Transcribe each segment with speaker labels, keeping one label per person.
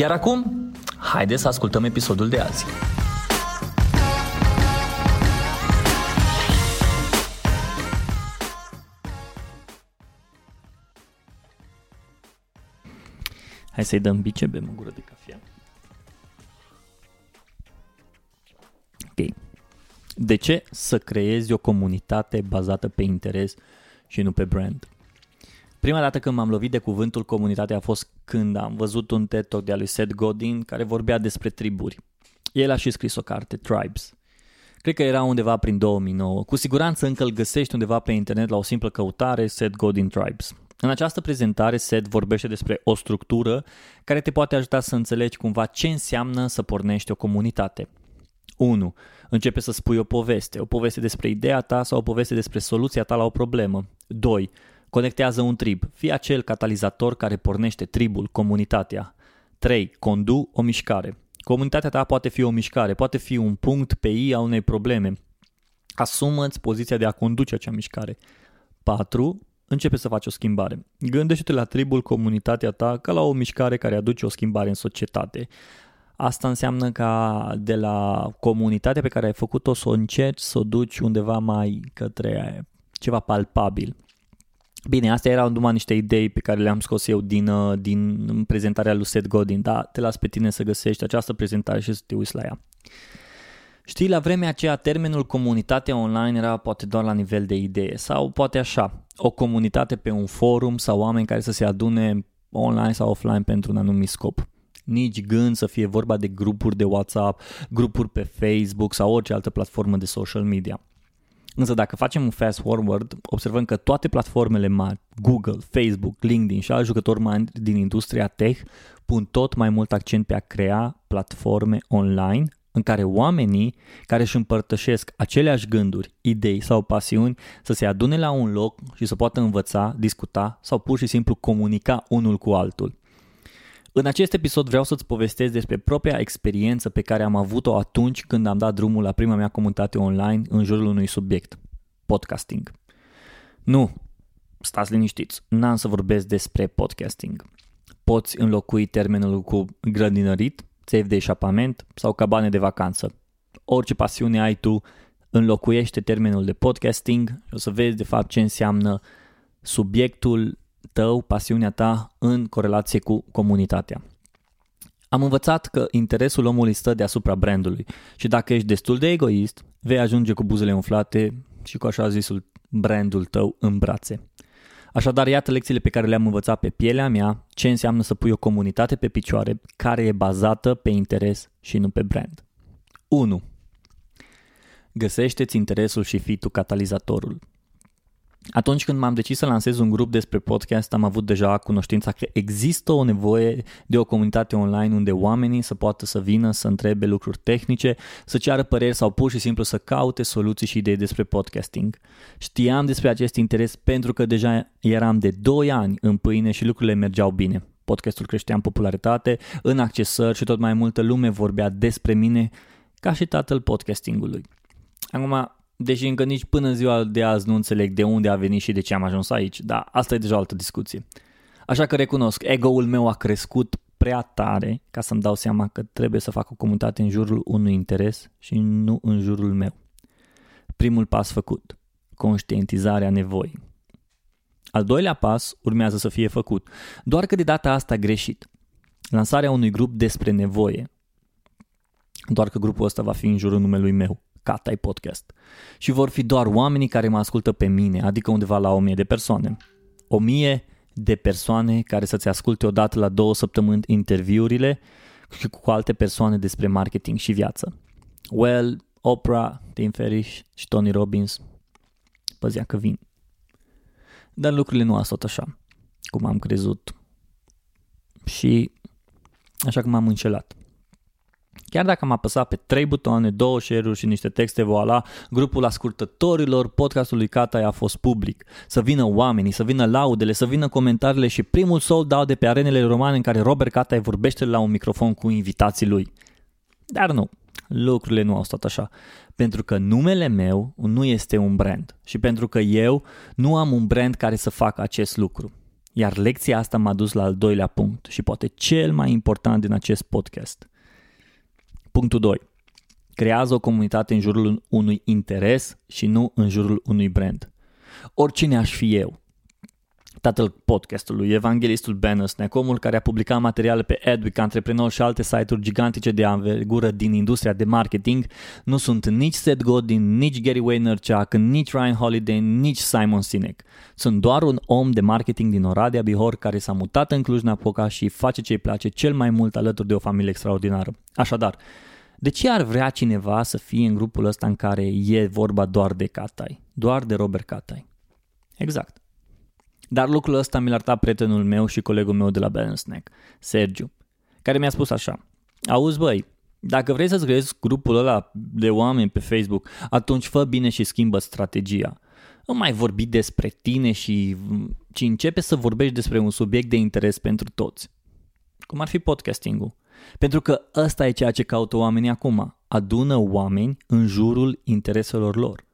Speaker 1: Iar acum, haide să ascultăm episodul de azi. Hai să-i dăm bice, bem o gură de cafea. Ok. De ce să creezi o comunitate bazată pe interes și nu pe brand? Prima dată când m-am lovit de cuvântul comunitate a fost când am văzut un TED Talk de al lui Seth Godin care vorbea despre triburi. El a și scris o carte, Tribes. Cred că era undeva prin 2009. Cu siguranță încă îl găsești undeva pe internet la o simplă căutare, Seth Godin Tribes. În această prezentare, Seth vorbește despre o structură care te poate ajuta să înțelegi cumva ce înseamnă să pornești o comunitate. 1. Începe să spui o poveste, o poveste despre ideea ta sau o poveste despre soluția ta la o problemă. 2. Conectează un trib, fie acel catalizator care pornește tribul, comunitatea. 3. Condu o mișcare. Comunitatea ta poate fi o mișcare, poate fi un punct pe I a unei probleme. Asumă-ți poziția de a conduce acea mișcare. 4. Începe să faci o schimbare. Gândește-te la tribul, comunitatea ta, ca la o mișcare care aduce o schimbare în societate. Asta înseamnă ca de la comunitatea pe care ai făcut-o să o încerci să o duci undeva mai către ceva palpabil. Bine, astea erau numai niște idei pe care le-am scos eu din, uh, din prezentarea lui Seth Godin, dar te las pe tine să găsești această prezentare și să te uiți la ea. Știi, la vremea aceea termenul comunitate online era poate doar la nivel de idee sau poate așa, o comunitate pe un forum sau oameni care să se adune online sau offline pentru un anumit scop. Nici gând să fie vorba de grupuri de WhatsApp, grupuri pe Facebook sau orice altă platformă de social media. Însă dacă facem un fast forward, observăm că toate platformele mari, Google, Facebook, LinkedIn și alți jucători mari din industria tech, pun tot mai mult accent pe a crea platforme online în care oamenii care își împărtășesc aceleași gânduri, idei sau pasiuni să se adune la un loc și să poată învăța, discuta sau pur și simplu comunica unul cu altul. În acest episod vreau să-ți povestesc despre propria experiență pe care am avut-o atunci când am dat drumul la prima mea comunitate online în jurul unui subiect, podcasting. Nu, stați liniștiți, n-am să vorbesc despre podcasting. Poți înlocui termenul cu grădinărit, țevi de eșapament sau cabane de vacanță. Orice pasiune ai tu, înlocuiește termenul de podcasting și o să vezi de fapt ce înseamnă subiectul tău, pasiunea ta în corelație cu comunitatea. Am învățat că interesul omului stă deasupra brandului și dacă ești destul de egoist, vei ajunge cu buzele umflate și cu așa zisul brandul tău în brațe. Așadar, iată lecțiile pe care le-am învățat pe pielea mea, ce înseamnă să pui o comunitate pe picioare care e bazată pe interes și nu pe brand. 1. Găsește-ți interesul și fii tu catalizatorul. Atunci când m-am decis să lansez un grup despre podcast, am avut deja cunoștința că există o nevoie de o comunitate online unde oamenii să poată să vină, să întrebe lucruri tehnice, să ceară păreri sau pur și simplu să caute soluții și idei despre podcasting. Știam despre acest interes pentru că deja eram de 2 ani în pâine și lucrurile mergeau bine. Podcastul creștea în popularitate, în accesări și tot mai multă lume vorbea despre mine ca și tatăl podcastingului. Acum, deși încă nici până în ziua de azi nu înțeleg de unde a venit și de ce am ajuns aici, dar asta e deja o altă discuție. Așa că recunosc, ego-ul meu a crescut prea tare ca să-mi dau seama că trebuie să fac o comunitate în jurul unui interes și nu în jurul meu. Primul pas făcut, conștientizarea nevoii. Al doilea pas urmează să fie făcut, doar că de data asta greșit. Lansarea unui grup despre nevoie. Doar că grupul ăsta va fi în jurul numelui meu. Catai Podcast. Și vor fi doar oamenii care mă ascultă pe mine, adică undeva la 1000 de persoane. 1000 de persoane care să-ți asculte odată la două săptămâni interviurile și cu alte persoane despre marketing și viață. Well, Oprah, Tim Ferriss și Tony Robbins, păzea că vin. Dar lucrurile nu au stat așa, cum am crezut. Și Așa că m-am înșelat. Chiar dacă am apăsat pe trei butoane, două share-uri și niște texte, voila, grupul ascultătorilor podcastului Catai a fost public. Să vină oamenii, să vină laudele, să vină comentariile și primul sold out de pe arenele romane în care Robert Catai vorbește la un microfon cu invitații lui. Dar nu, lucrurile nu au stat așa. Pentru că numele meu nu este un brand și pentru că eu nu am un brand care să facă acest lucru. Iar lecția asta m-a dus la al doilea punct și poate cel mai important din acest podcast. Punctul 2. Creează o comunitate în jurul unui interes și nu în jurul unui brand. Oricine aș fi eu, tatăl podcastului, evanghelistul Bannersneck, omul care a publicat materiale pe Edwick, Antreprenor și alte site-uri gigantice de anvergură din industria de marketing, nu sunt nici Seth Godin, nici Gary Vaynerchuk, nici Ryan Holiday, nici Simon Sinek. Sunt doar un om de marketing din Oradea, Bihor, care s-a mutat în Cluj-Napoca și face ce îi place cel mai mult alături de o familie extraordinară. Așadar, de ce ar vrea cineva să fie în grupul ăsta în care e vorba doar de Catai, doar de Robert Catai? Exact. Dar lucrul ăsta mi l-a arătat prietenul meu și colegul meu de la Balance Snack, Sergiu, care mi-a spus așa, auzi băi, dacă vrei să-ți creezi grupul ăla de oameni pe Facebook, atunci fă bine și schimbă strategia. Nu mai vorbi despre tine și ci începe să vorbești despre un subiect de interes pentru toți. Cum ar fi podcastingul. Pentru că ăsta e ceea ce caută oamenii acum. Adună oameni în jurul intereselor lor.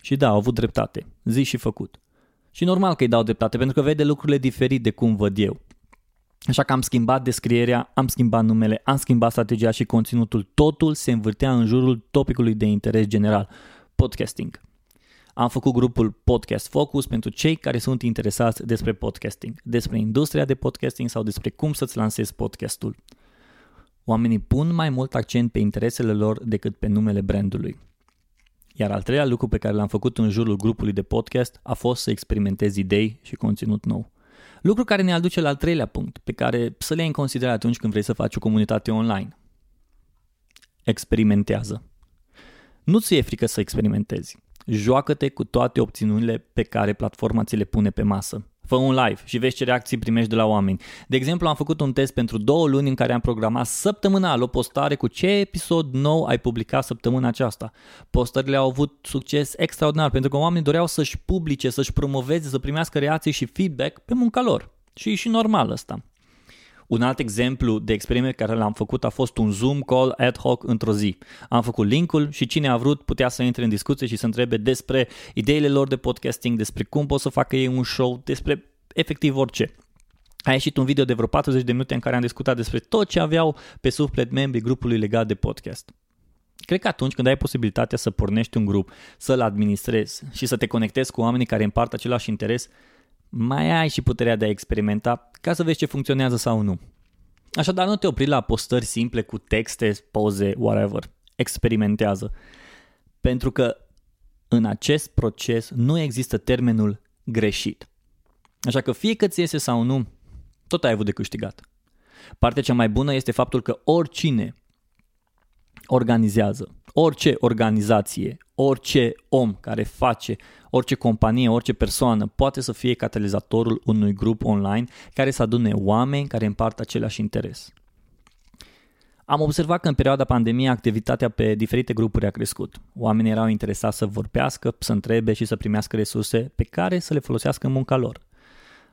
Speaker 1: Și da, au avut dreptate. Zi și făcut. Și normal că îi dau dreptate, pentru că vede lucrurile diferit de cum văd eu. Așa că am schimbat descrierea, am schimbat numele, am schimbat strategia și conținutul. Totul se învârtea în jurul topicului de interes general, podcasting. Am făcut grupul Podcast Focus pentru cei care sunt interesați despre podcasting, despre industria de podcasting sau despre cum să-ți lansezi podcastul. Oamenii pun mai mult accent pe interesele lor decât pe numele brandului. Iar al treilea lucru pe care l-am făcut în jurul grupului de podcast a fost să experimentez idei și conținut nou. Lucru care ne aduce la al treilea punct, pe care să le iei în considerare atunci când vrei să faci o comunitate online. Experimentează. Nu ți e frică să experimentezi. Joacă-te cu toate opțiunile pe care platforma ți le pune pe masă. Fă un live și vezi ce reacții primești de la oameni. De exemplu, am făcut un test pentru două luni în care am programat săptămânal o postare cu ce episod nou ai publicat săptămâna aceasta. Postările au avut succes extraordinar pentru că oamenii doreau să-și publice, să-și promoveze, să primească reacții și feedback pe munca lor. Și e și normal asta. Un alt exemplu de experiment care l-am făcut a fost un Zoom call ad hoc într-o zi. Am făcut linkul și cine a vrut putea să intre în discuție și să întrebe despre ideile lor de podcasting, despre cum pot să facă ei un show, despre efectiv orice. A ieșit un video de vreo 40 de minute în care am discutat despre tot ce aveau pe suflet membrii grupului legat de podcast. Cred că atunci când ai posibilitatea să pornești un grup, să-l administrezi și să te conectezi cu oamenii care împart același interes, mai ai și puterea de a experimenta ca să vezi ce funcționează sau nu. Așadar, nu te opri la postări simple cu texte, poze, whatever. Experimentează. Pentru că în acest proces nu există termenul greșit. Așa că fie că ți iese sau nu, tot ai avut de câștigat. Partea cea mai bună este faptul că oricine organizează, orice organizație, orice om care face, orice companie, orice persoană poate să fie catalizatorul unui grup online care să adune oameni care împart același interes. Am observat că în perioada pandemiei activitatea pe diferite grupuri a crescut. Oamenii erau interesați să vorbească, să întrebe și să primească resurse pe care să le folosească în munca lor.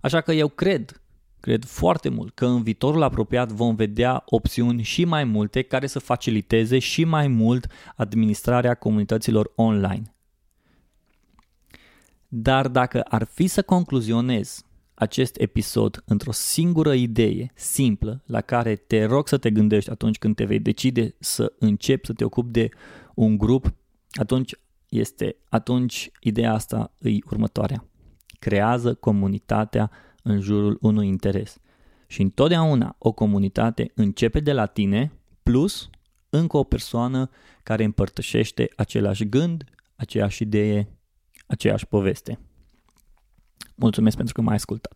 Speaker 1: Așa că eu cred Cred foarte mult că în viitorul apropiat vom vedea opțiuni și mai multe care să faciliteze și mai mult administrarea comunităților online. Dar dacă ar fi să concluzionez acest episod într-o singură idee simplă la care te rog să te gândești atunci când te vei decide să începi să te ocupi de un grup, atunci este atunci ideea asta îi următoarea. Creează comunitatea în jurul unui interes. Și întotdeauna o comunitate începe de la tine plus încă o persoană care împărtășește același gând, aceeași idee, aceeași poveste. Mulțumesc pentru că m-ai ascultat.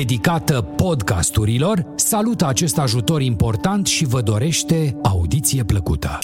Speaker 2: dedicată podcasturilor, salută acest ajutor important și vă dorește audiție plăcută.